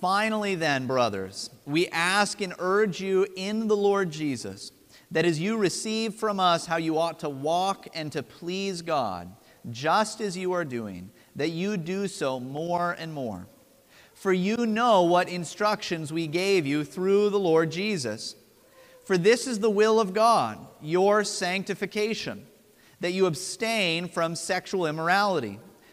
Finally, then, brothers, we ask and urge you in the Lord Jesus that as you receive from us how you ought to walk and to please God, just as you are doing, that you do so more and more. For you know what instructions we gave you through the Lord Jesus. For this is the will of God, your sanctification, that you abstain from sexual immorality,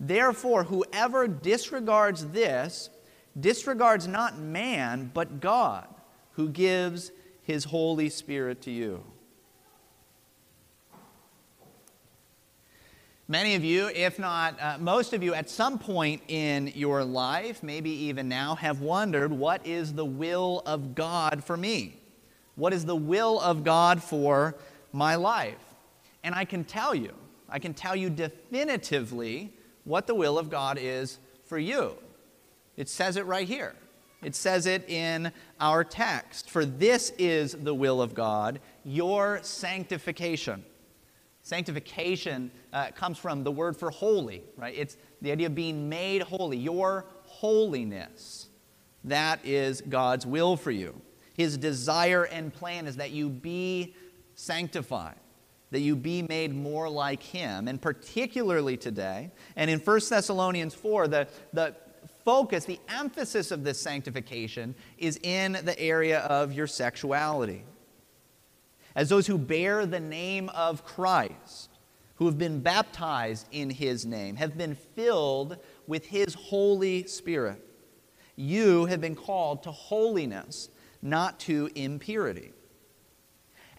Therefore, whoever disregards this disregards not man, but God, who gives his Holy Spirit to you. Many of you, if not uh, most of you, at some point in your life, maybe even now, have wondered what is the will of God for me? What is the will of God for my life? And I can tell you, I can tell you definitively what the will of God is for you. It says it right here. It says it in our text. For this is the will of God, your sanctification Sanctification uh, comes from the word for holy, right? It's the idea of being made holy. Your holiness. That is God's will for you. His desire and plan is that you be sanctified, that you be made more like Him. And particularly today, and in 1 Thessalonians 4, the, the focus, the emphasis of this sanctification is in the area of your sexuality as those who bear the name of Christ, who have been baptized in his name, have been filled with his Holy Spirit. You have been called to holiness, not to impurity.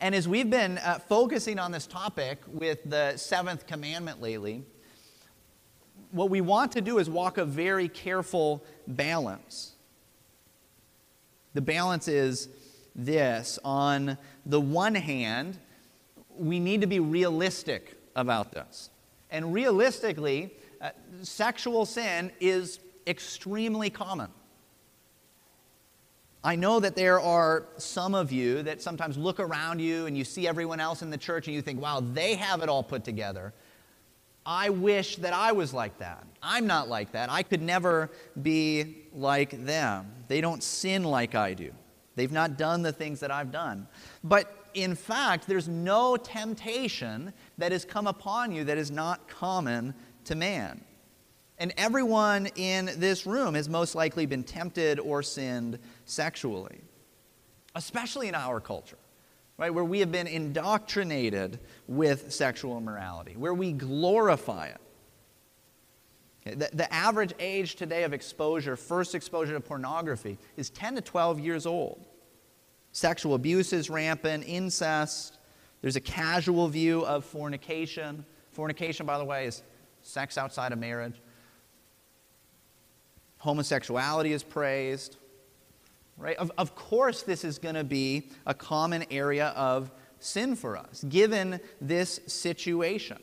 And as we've been uh, focusing on this topic with the seventh commandment lately, what we want to do is walk a very careful balance. The balance is this on the one hand, we need to be realistic about this. And realistically, uh, sexual sin is extremely common. I know that there are some of you that sometimes look around you and you see everyone else in the church and you think, wow, they have it all put together. I wish that I was like that. I'm not like that. I could never be like them. They don't sin like I do. They've not done the things that I've done. But in fact, there's no temptation that has come upon you that is not common to man. And everyone in this room has most likely been tempted or sinned sexually, especially in our culture, right? Where we have been indoctrinated with sexual immorality, where we glorify it. The, the average age today of exposure, first exposure to pornography, is 10 to 12 years old. Sexual abuse is rampant, incest. There's a casual view of fornication. Fornication, by the way, is sex outside of marriage. Homosexuality is praised. Right? Of, of course, this is going to be a common area of sin for us, given this situation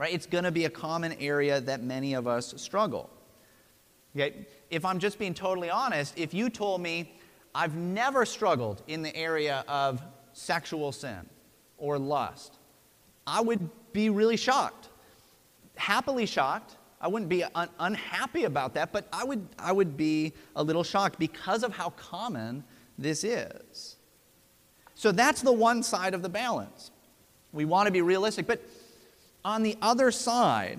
right? It's going to be a common area that many of us struggle. Okay? If I'm just being totally honest, if you told me I've never struggled in the area of sexual sin or lust, I would be really shocked. Happily shocked. I wouldn't be un- unhappy about that, but I would, I would be a little shocked because of how common this is. So that's the one side of the balance. We want to be realistic, but on the other side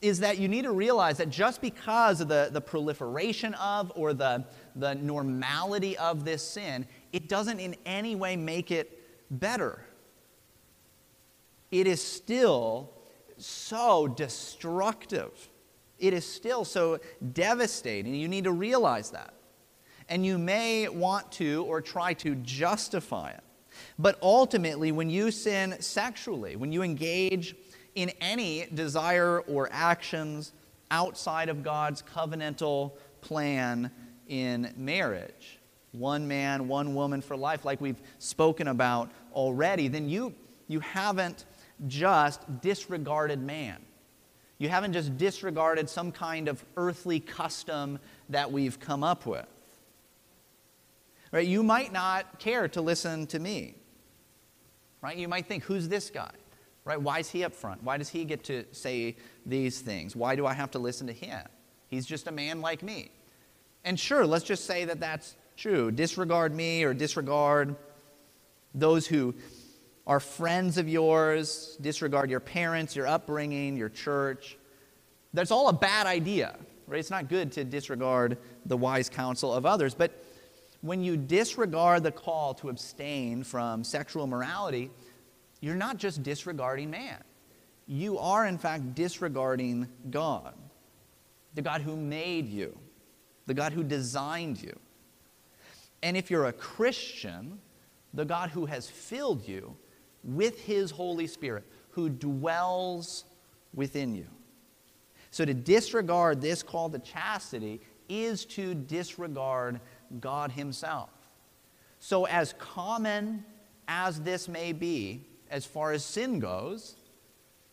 is that you need to realize that just because of the, the proliferation of or the, the normality of this sin, it doesn't in any way make it better. It is still so destructive. It is still so devastating. You need to realize that. And you may want to or try to justify it. But ultimately, when you sin sexually, when you engage in any desire or actions outside of God's covenantal plan in marriage. one man, one woman for life, like we've spoken about already, then you, you haven't just disregarded man. You haven't just disregarded some kind of earthly custom that we've come up with. Right? You might not care to listen to me. Right? You might think, who's this guy? Right? Why is he up front? Why does he get to say these things? Why do I have to listen to him? He's just a man like me. And sure, let's just say that that's true. Disregard me or disregard those who are friends of yours, disregard your parents, your upbringing, your church. That's all a bad idea, right? It's not good to disregard the wise counsel of others. But when you disregard the call to abstain from sexual morality, you're not just disregarding man. You are, in fact, disregarding God, the God who made you, the God who designed you. And if you're a Christian, the God who has filled you with his Holy Spirit, who dwells within you. So to disregard this call to chastity is to disregard God himself. So, as common as this may be, as far as sin goes,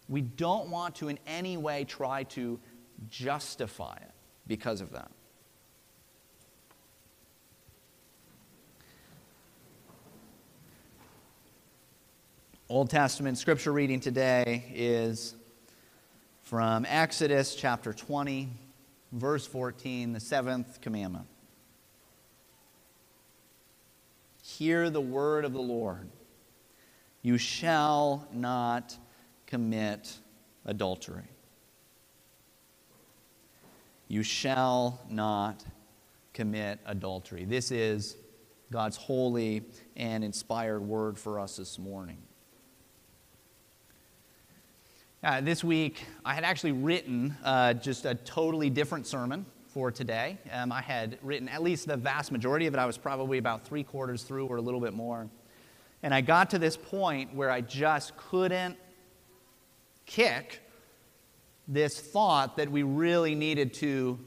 we don't want to in any way try to justify it because of that. Old Testament scripture reading today is from Exodus chapter 20, verse 14, the seventh commandment. Hear the word of the Lord. You shall not commit adultery. You shall not commit adultery. This is God's holy and inspired word for us this morning. Uh, this week, I had actually written uh, just a totally different sermon for today. Um, I had written at least the vast majority of it. I was probably about three quarters through or a little bit more. And I got to this point where I just couldn't kick this thought that we really needed to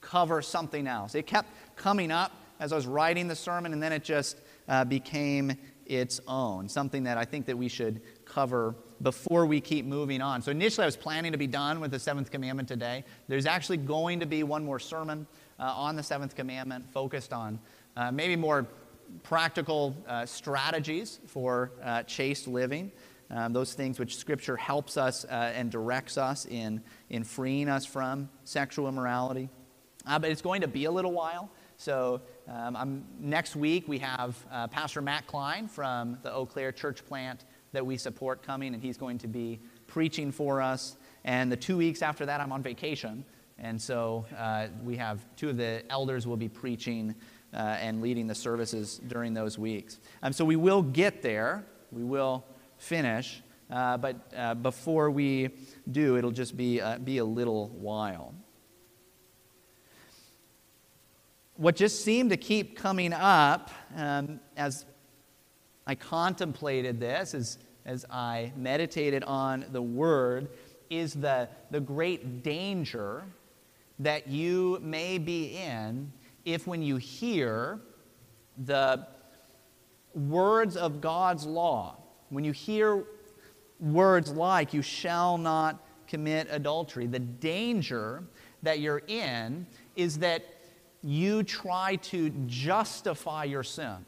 cover something else. It kept coming up as I was writing the sermon, and then it just uh, became its own, something that I think that we should cover before we keep moving on. So initially, I was planning to be done with the seventh commandment today. There's actually going to be one more sermon uh, on the seventh commandment, focused on uh, maybe more practical uh, strategies for uh, chaste living. Um, those things which Scripture helps us uh, and directs us in, in freeing us from sexual immorality. Uh, but it's going to be a little while. So um, next week we have Pastor Matt Klein from the Eau Claire Church Plant that we support coming, and he's going to be preaching for us. And the two weeks after that, I'm on vacation. And so uh, we have two of the elders will be preaching uh, and leading the services during those weeks. Um, so we will get there, we will finish, uh, but uh, before we do, it'll just be, uh, be a little while. What just seemed to keep coming up um, as I contemplated this as, as I meditated on the word is the, the great danger that you may be in if, when you hear the words of God's law, when you hear words like, you shall not commit adultery, the danger that you're in is that you try to justify your sin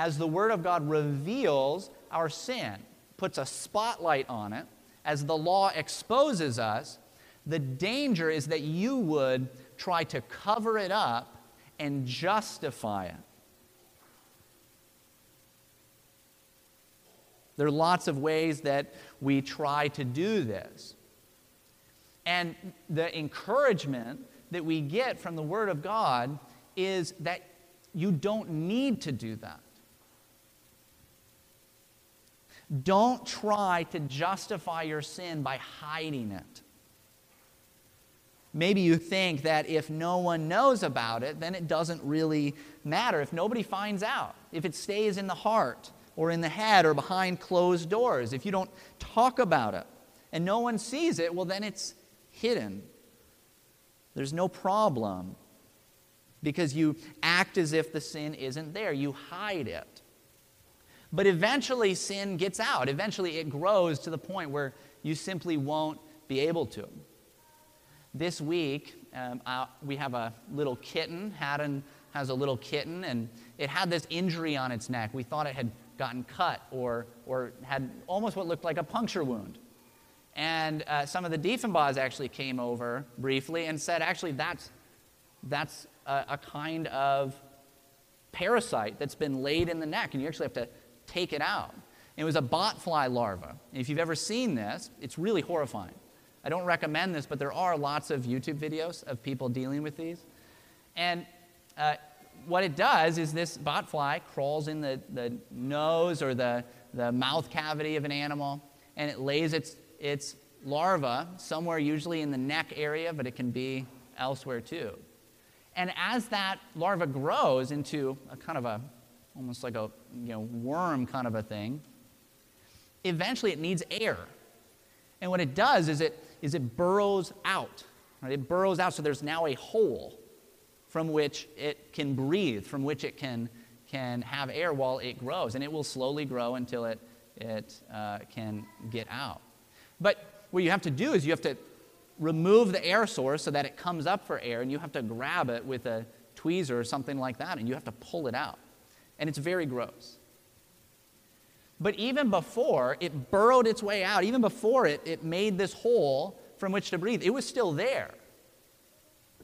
as the Word of God reveals our sin, puts a spotlight on it, as the law exposes us, the danger is that you would try to cover it up and justify it. There are lots of ways that we try to do this. And the encouragement that we get from the Word of God is that you don't need to do that. Don't try to justify your sin by hiding it. Maybe you think that if no one knows about it, then it doesn't really matter. If nobody finds out, if it stays in the heart or in the head or behind closed doors, if you don't talk about it and no one sees it, well, then it's hidden. There's no problem. because you act as if the sin isn't there. You hide it. But eventually, sin gets out. Eventually, it grows to the point where you simply won't be able to. This week, um, uh, we have a little kitten. Haddon has a little kitten, and it had this injury on its neck. We thought it had gotten cut or, or had almost what looked like a puncture wound. And uh, some of the Diefenbachs actually came over briefly and said, actually, that's, that's a, a kind of parasite that's been laid in the neck, and you actually have to take it out. It was a botfly larva. If you've ever seen this, it's really horrifying. I don't recommend this, but there are lots of YouTube videos of people dealing with these. And uh, what it does is this botfly crawls in the, the nose or the, the mouth cavity of an animal, and it lays its, its larva somewhere, usually in the neck area, but it can be elsewhere too. And as that larva grows into a kind of a, almost like a you know, worm kind of a thing, eventually it needs air. And what it does is it, is it burrows out. Right? It burrows out, so there's now a hole from which it can breathe, from which it can, can have air while it grows. And it will slowly grow until it, it uh, can get out. But what you have to do is you have to remove the air source so that it comes up for air, and you have to grab it with a tweezer or something like that, and you have to pull it out. And it's very gross. But even before it burrowed its way out, even before it, it made this hole from which to breathe, it was still there.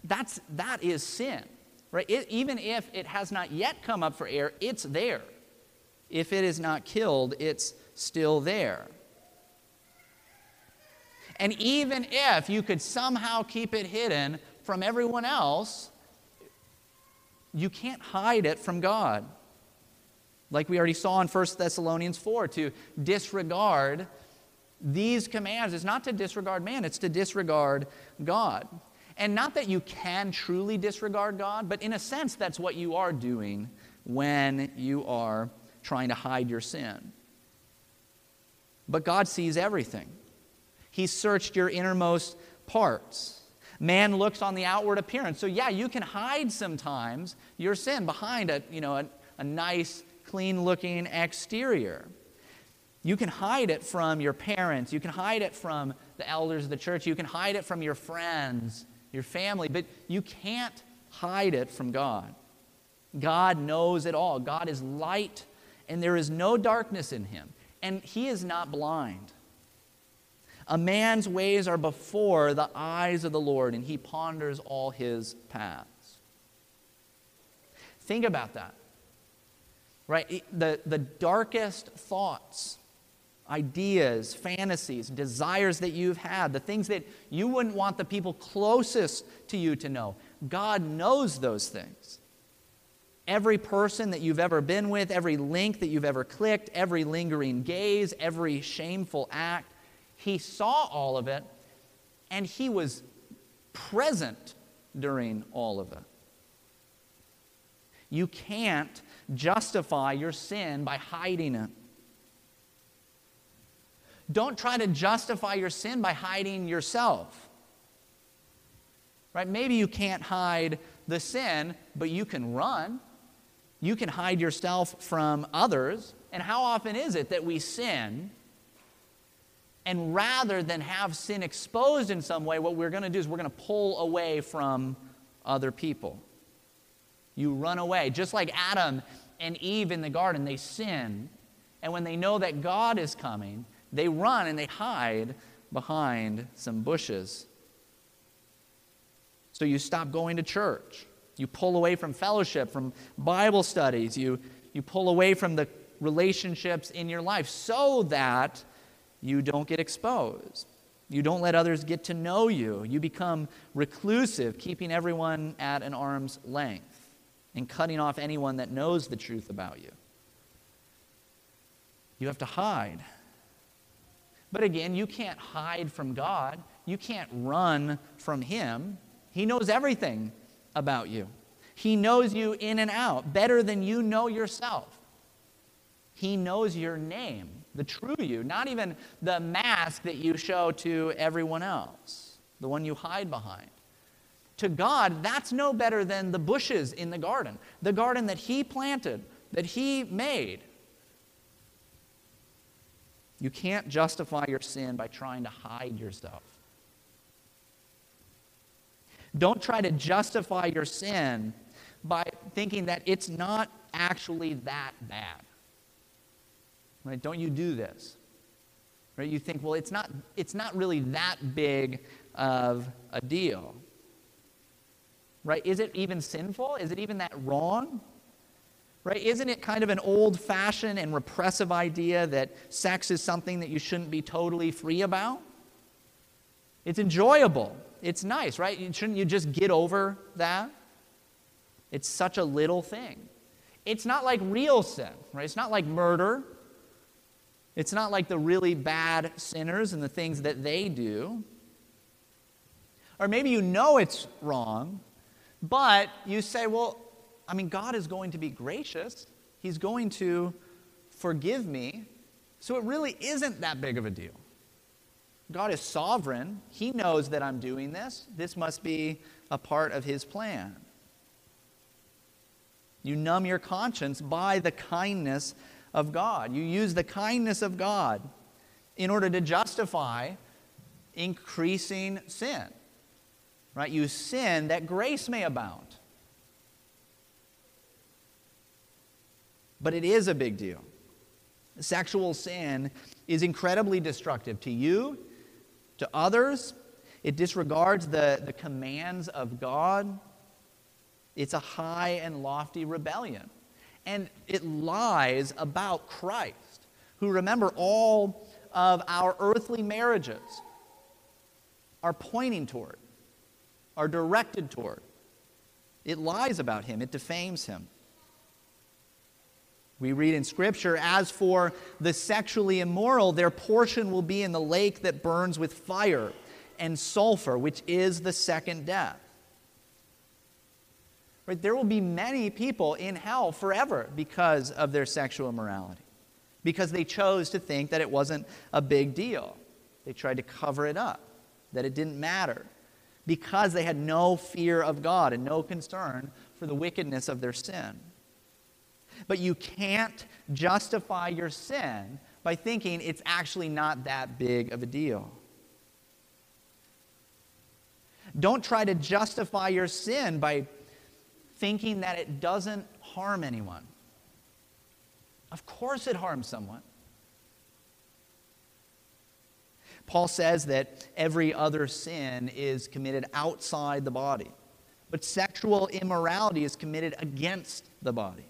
That's, that is sin, right? It, even if it has not yet come up for air, it's there. If it is not killed, it's still there. And even if you could somehow keep it hidden from everyone else, you can't hide it from God. Like we already saw in 1 Thessalonians 4, to disregard these commands is not to disregard man, it's to disregard God. And not that you can truly disregard God, but in a sense, that's what you are doing when you are trying to hide your sin. But God sees everything. He searched your innermost parts. Man looks on the outward appearance. So, yeah, you can hide sometimes your sin behind a, you know, a, a nice, clean looking exterior. You can hide it from your parents. You can hide it from the elders of the church. You can hide it from your friends, your family, but you can't hide it from God. God knows it all. God is light, and there is no darkness in him, and he is not blind. A man's ways are before the eyes of the Lord, and he ponders all his paths. Think about that. Right? The, the darkest thoughts, ideas, fantasies, desires that you've had, the things that you wouldn't want the people closest to you to know, God knows those things. Every person that you've ever been with, every link that you've ever clicked, every lingering gaze, every shameful act, he saw all of it, and he was present during all of it. You can't justify your sin by hiding it. Don't try to justify your sin by hiding yourself. Right? Maybe you can't hide the sin, but you can run. You can hide yourself from others. And how often is it that we sin and rather than have sin exposed in some way, what we're going to do is we're going to pull away from other people. You run away. Just like Adam and Eve in the garden, they sin. And when they know that God is coming, they run and they hide behind some bushes. So you stop going to church. You pull away from fellowship, from Bible studies. You, you pull away from the relationships in your life so that you don't get exposed. You don't let others get to know you. You become reclusive, keeping everyone at an arm's length and cutting off anyone that knows the truth about you. You have to hide. But again, you can't hide from God. You can't run from Him. He knows everything about you. He knows you in and out better than you know yourself. He knows your name the true you, not even the mask that you show to everyone else, the one you hide behind. To God, that's no better than the bushes in the garden, the garden that He planted, that He made. You can't justify your sin by trying to hide yourself. Don't try to justify your sin by thinking that it's not actually that bad. Right? Don't you do this. Right? You think, well, it's not, it's not really that big of a deal. Right? Is it even sinful? Is it even that wrong? Right? Isn't it kind of an old fashioned and repressive idea that sex is something that you shouldn't be totally free about? It's enjoyable. It's nice, right? Shouldn't you just get over that? It's such a little thing. It's not like real sin, right? It's not like murder. It's not like the really bad sinners and the things that they do. Or maybe you know it's wrong, but you say, well, I mean, God is going to be gracious. He's going to forgive me. So it really isn't that big of a deal. God is sovereign. He knows that I'm doing this. This must be a part of His plan. You numb your conscience by the kindness of God. You use the kindness of God in order to justify increasing sin. Right? You sin that grace may abound. But it is a big deal. Sexual sin is incredibly destructive to you, to others. It disregards the, the commands of God. It's a high and lofty rebellion. And it lies about Christ, who, remember, all of our earthly marriages are pointing toward, are directed toward. It lies about him, it defames him. We read in Scripture, as for the sexually immoral, their portion will be in the lake that burns with fire and sulfur, which is the second death. Right? There will be many people in hell forever because of their sexual immorality, because they chose to think that it wasn't a big deal. They tried to cover it up, that it didn't matter, because they had no fear of God and no concern for the wickedness of their sin. But you can't justify your sin by thinking it's actually not that big of a deal. Don't try to justify your sin by thinking that it doesn't harm anyone. Of course, it harms someone. Paul says that every other sin is committed outside the body, but sexual immorality is committed against the body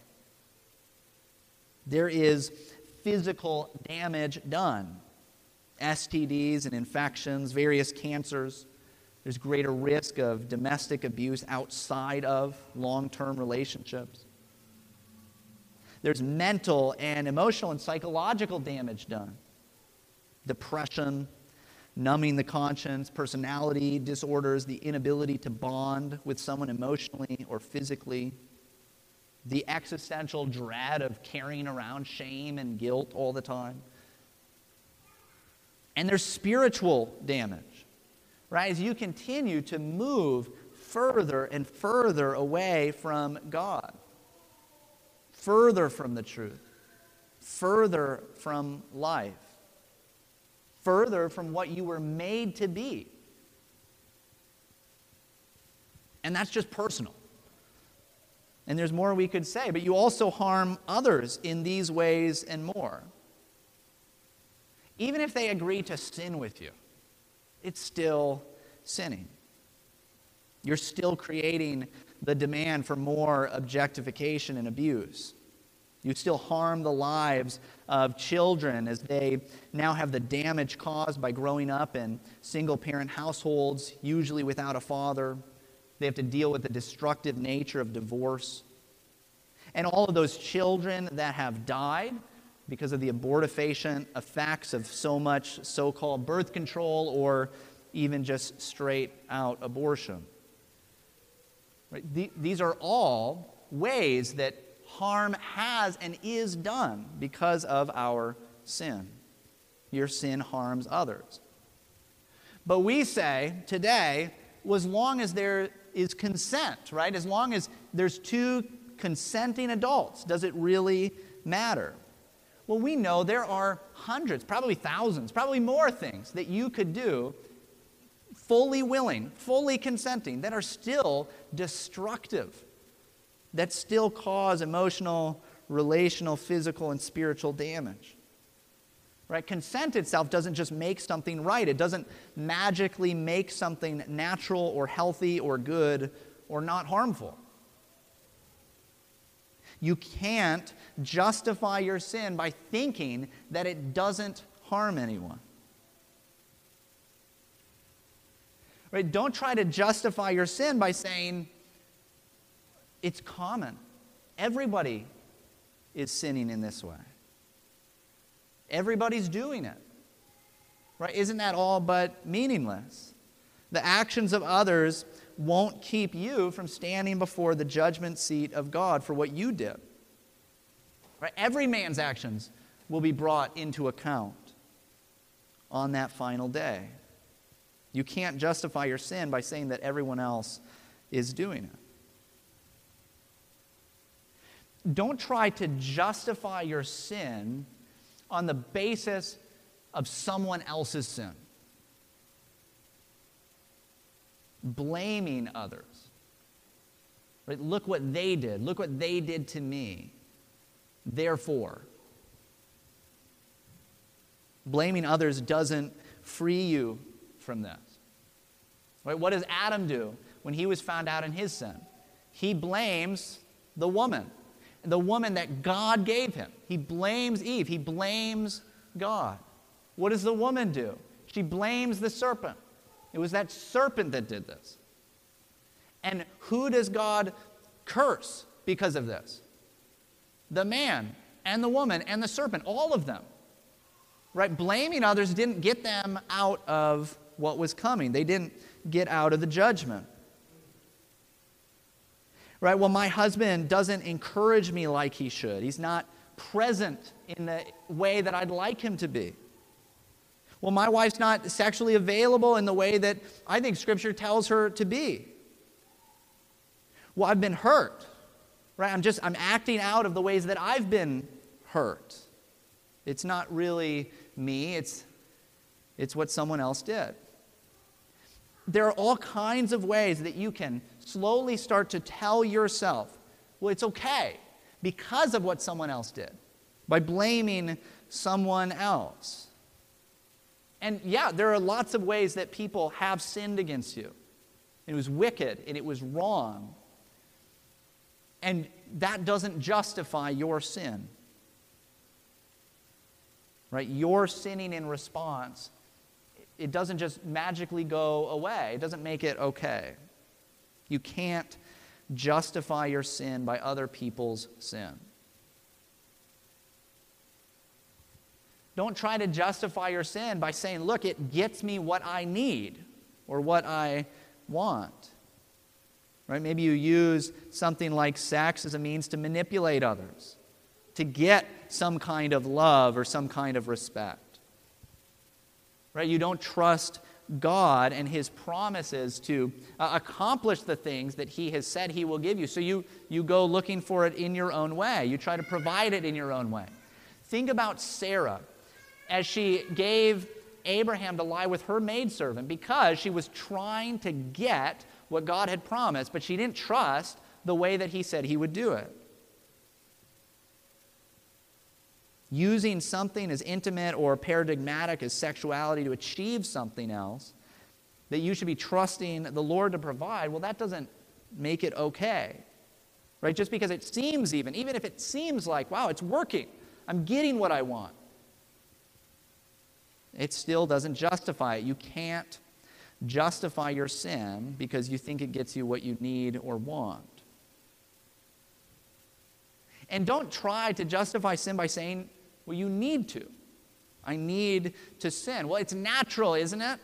there is physical damage done STDs and infections, various cancers. There's greater risk of domestic abuse outside of long term relationships. There's mental and emotional and psychological damage done depression, numbing the conscience, personality disorders, the inability to bond with someone emotionally or physically the existential dread of carrying around shame and guilt all the time. And there's spiritual damage, right? As you continue to move further and further away from God, further from the truth, further from life, further from what you were made to be. And that's just personal. And there's more we could say, but you also harm others in these ways and more. Even if they agree to sin with you, it's still sinning. You're still creating the demand for more objectification and abuse. You still harm the lives of children as they now have the damage caused by growing up in single parent households, usually without a father they have to deal with the destructive nature of divorce. And all of those children that have died because of the abortifacient effects of so much so called birth control or even just straight out abortion. Right? These are all ways that harm has and is done because of our sin. Your sin harms others. But we say today, as long as there is consent, right? As long as there's two consenting adults, does it really matter? Well, we know there are hundreds, probably thousands, probably more things that you could do fully willing, fully consenting, that are still destructive, that still cause emotional, relational, physical, and spiritual damage. Right? Consent itself doesn't just make something right. It doesn't magically make something natural or healthy or good or not harmful. You can't justify your sin by thinking that it doesn't harm anyone. Right? Don't try to justify your sin by saying it's common. Everybody is sinning in this way. Everybody's doing it. Right? Isn't that all but meaningless? The actions of others won't keep you from standing before the judgment seat of God for what you did. Right? Every man's actions will be brought into account on that final day. You can't justify your sin by saying that everyone else is doing it. Don't try to justify your sin on the basis of someone else's sin. Blaming others. Right? Look what they did. Look what they did to me. Therefore, blaming others doesn't free you from this. Right? What does Adam do when he was found out in his sin? He blames the woman the woman that God gave him. He blames Eve. He blames God. What does the woman do? She blames the serpent. It was that serpent that did this. And who does God curse because of this? The man and the woman and the serpent, all of them. Right? Blaming others didn't get them out of what was coming, they didn't get out of the judgment right? Well, my husband doesn't encourage me like he should. He's not present in the way that I'd like him to be. Well, my wife's not sexually available in the way that I think Scripture tells her to be. Well, I've been hurt, right? I'm just, I'm acting out of the ways that I've been hurt. It's not really me, it's, it's what someone else did. There are all kinds of ways that you can slowly start to tell yourself, well, it's okay because of what someone else did, by blaming someone else. And yeah, there are lots of ways that people have sinned against you. It was wicked and it was wrong. And that doesn't justify your sin. Right? Your sinning in response, it doesn't just magically go away, it doesn't make it okay. You can't justify your sin by other people's sin. Don't try to justify your sin by saying, look, it gets me what I need or what I want. Right? Maybe you use something like sex as a means to manipulate others, to get some kind of love or some kind of respect. Right? You don't trust God and His promises to uh, accomplish the things that He has said He will give you. So you, you go looking for it in your own way. You try to provide it in your own way. Think about Sarah as she gave Abraham to lie with her maidservant because she was trying to get what God had promised, but she didn't trust the way that He said He would do it. Using something as intimate or paradigmatic as sexuality to achieve something else that you should be trusting the Lord to provide, well, that doesn't make it okay. Right? Just because it seems even, even if it seems like, wow, it's working, I'm getting what I want, it still doesn't justify it. You can't justify your sin because you think it gets you what you need or want. And don't try to justify sin by saying, well, you need to. I need to sin. Well, it's natural, isn't it?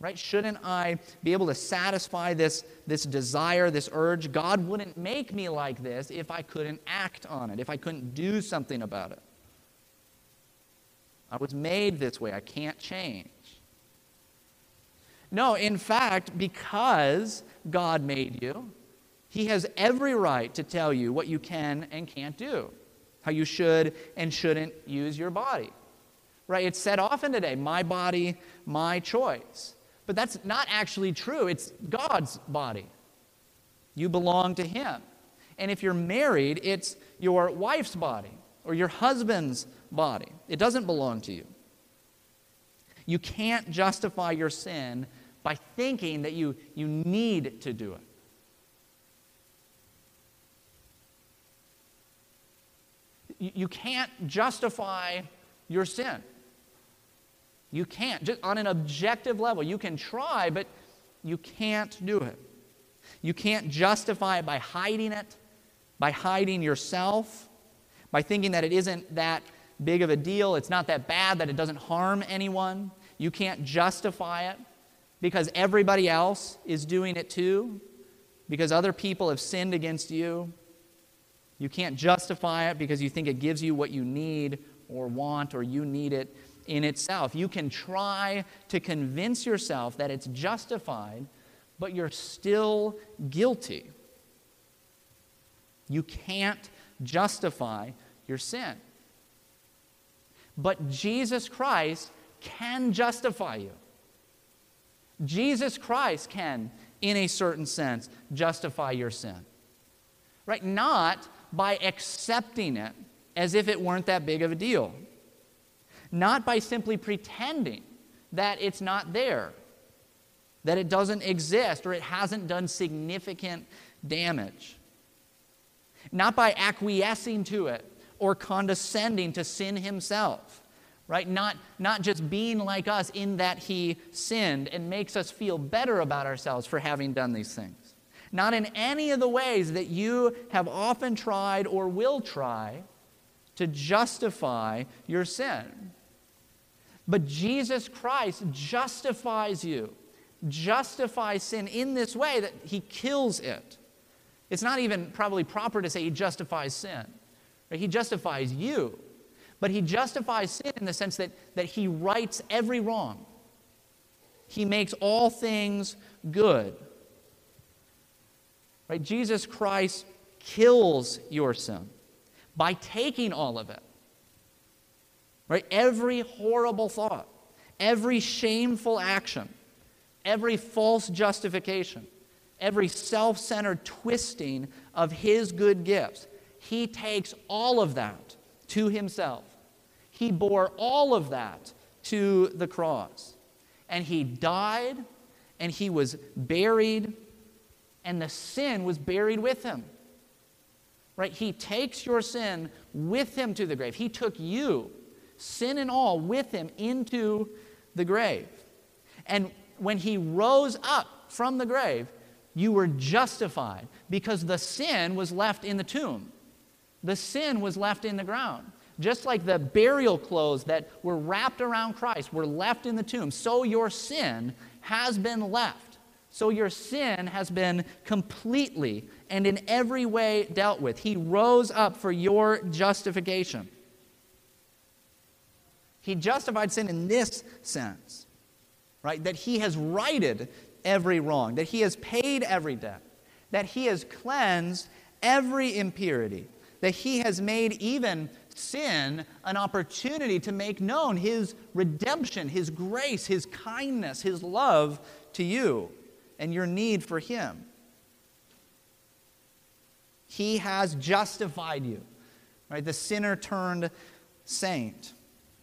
Right? Shouldn't I be able to satisfy this, this desire, this urge? God wouldn't make me like this if I couldn't act on it, if I couldn't do something about it. I was made this way. I can't change. No, in fact, because God made you, He has every right to tell you what you can and can't do, how you should and shouldn't use your body. Right? It's said often today, my body, my choice. But that's not actually true. It's God's body. You belong to Him. And if you're married, it's your wife's body or your husband's body. It doesn't belong to you. You can't justify your sin by thinking that you, you need to do it. You can't justify your sin. You can't. Just on an objective level, you can try, but you can't do it. You can't justify it by hiding it, by hiding yourself, by thinking that it isn't that big of a deal, it's not that bad, that it doesn't harm anyone. You can't justify it because everybody else is doing it too, because other people have sinned against you. You can't justify it because you think it gives you what you need or want or you need it in itself. You can try to convince yourself that it's justified, but you're still guilty. You can't justify your sin. But Jesus Christ can justify you. Jesus Christ can, in a certain sense, justify your sin. Right? Not by accepting it as if it weren't that big of a deal. Not by simply pretending that it's not there, that it doesn't exist, or it hasn't done significant damage. Not by acquiescing to it or condescending to sin himself right? Not, not just being like us in that he sinned and makes us feel better about ourselves for having done these things. Not in any of the ways that you have often tried or will try to justify your sin. But Jesus Christ justifies you, justifies sin in this way that he kills it. It's not even probably proper to say he justifies sin. Right? He justifies you but he justifies sin in the sense that, that he rights every wrong. He makes all things good. Right? Jesus Christ kills your sin by taking all of it. Right? Every horrible thought, every shameful action, every false justification, every self centered twisting of his good gifts. He takes all of that to himself. He bore all of that to the cross. And he died, and he was buried, and the sin was buried with him. Right? He takes your sin with him to the grave. He took you, sin and all, with him into the grave. And when he rose up from the grave, you were justified because the sin was left in the tomb. The sin was left in the ground. Just like the burial clothes that were wrapped around Christ were left in the tomb, so your sin has been left. So your sin has been completely and in every way dealt with. He rose up for your justification. He justified sin in this sense, right? That he has righted every wrong, that he has paid every debt, that he has cleansed every impurity, that he has made even sin an opportunity to make known his redemption, his grace, his kindness, his love to you and your need for him. He has justified you. Right? The sinner turned saint.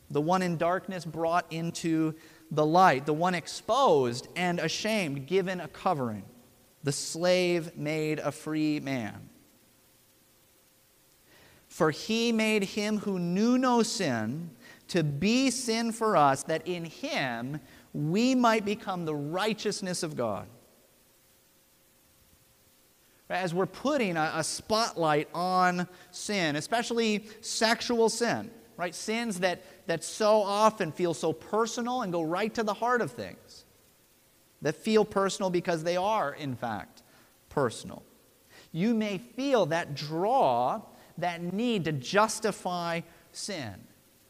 The one in darkness brought into the light. The one exposed and ashamed given a covering. The slave made a free man. For he made him who knew no sin to be sin for us, that in him we might become the righteousness of God. As we're putting a, a spotlight on sin, especially sexual sin, right? Sins that, that so often feel so personal and go right to the heart of things, that feel personal because they are, in fact, personal. You may feel that draw that need to justify sin.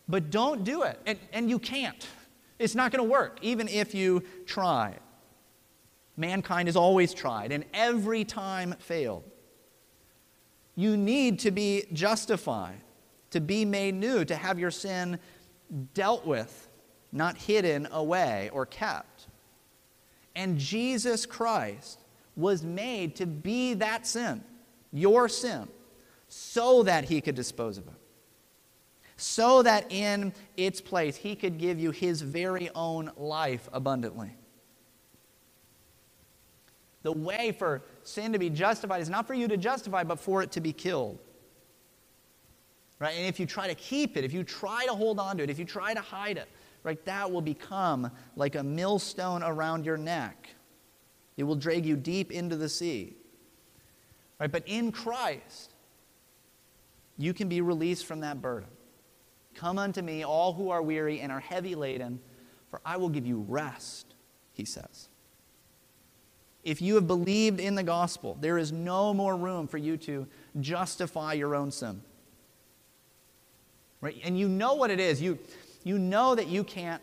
But don't do it. And, and you can't. It's not going to work, even if you try. Mankind has always tried and every time failed. You need to be justified, to be made new, to have your sin dealt with, not hidden away or kept. And Jesus Christ was made to be that sin, your sin, so that he could dispose of it. So that in its place he could give you his very own life abundantly. The way for sin to be justified is not for you to justify, but for it to be killed. Right? And if you try to keep it, if you try to hold on to it, if you try to hide it, right, that will become like a millstone around your neck. It will drag you deep into the sea. Right? But in Christ, you can be released from that burden. Come unto me, all who are weary and are heavy laden, for I will give you rest, he says. If you have believed in the gospel, there is no more room for you to justify your own sin. Right? And you know what it is. You, you know that you can't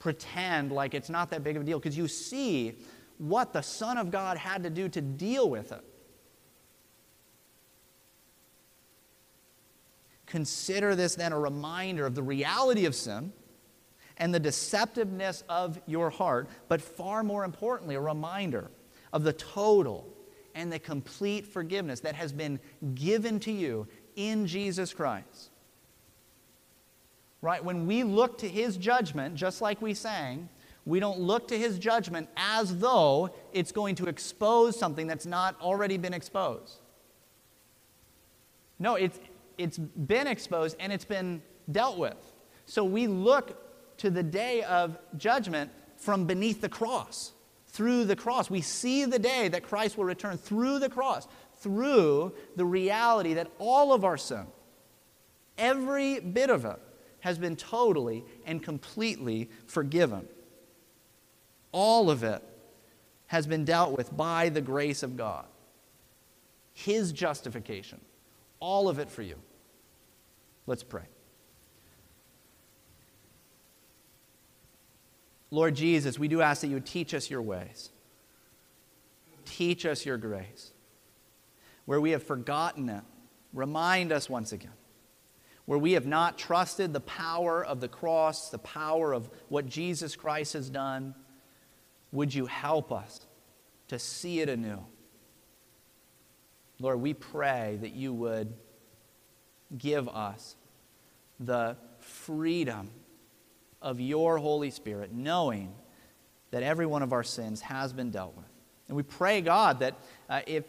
pretend like it's not that big of a deal because you see what the Son of God had to do to deal with it. Consider this then a reminder of the reality of sin and the deceptiveness of your heart, but far more importantly, a reminder of the total and the complete forgiveness that has been given to you in Jesus Christ. Right? When we look to his judgment, just like we sang, we don't look to his judgment as though it's going to expose something that's not already been exposed. No, it's, it's been exposed and it's been dealt with. So we look to the day of judgment from beneath the cross, through the cross. We see the day that Christ will return through the cross, through the reality that all of our sin, every bit of it, has been totally and completely forgiven. All of it has been dealt with by the grace of God. His justification, all of it for you. Let's pray. Lord Jesus, we do ask that you would teach us your ways. Teach us your grace. Where we have forgotten it, remind us once again. Where we have not trusted the power of the cross, the power of what Jesus Christ has done, would you help us to see it anew? Lord, we pray that you would give us the freedom of your Holy Spirit, knowing that every one of our sins has been dealt with. And we pray, God, that uh, if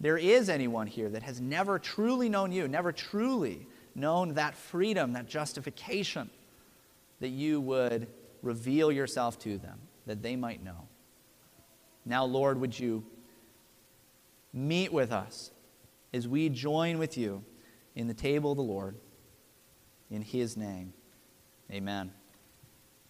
there is anyone here that has never truly known you, never truly known that freedom, that justification, that you would reveal yourself to them, that they might know. Now, Lord, would you meet with us as we join with you in the table of the Lord? In his name, amen.